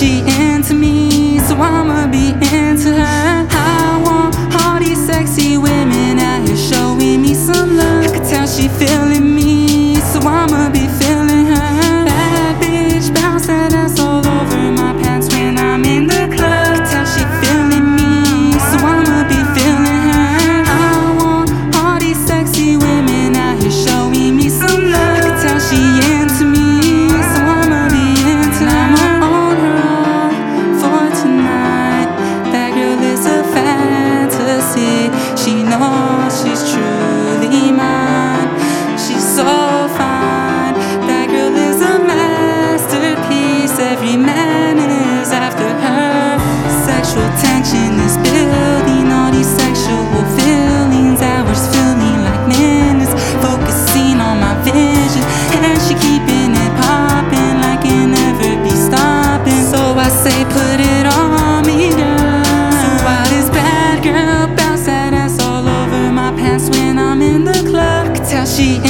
see She's truly mine. She's so fine. That girl is a masterpiece. Every man is after her. Sexual tension is. see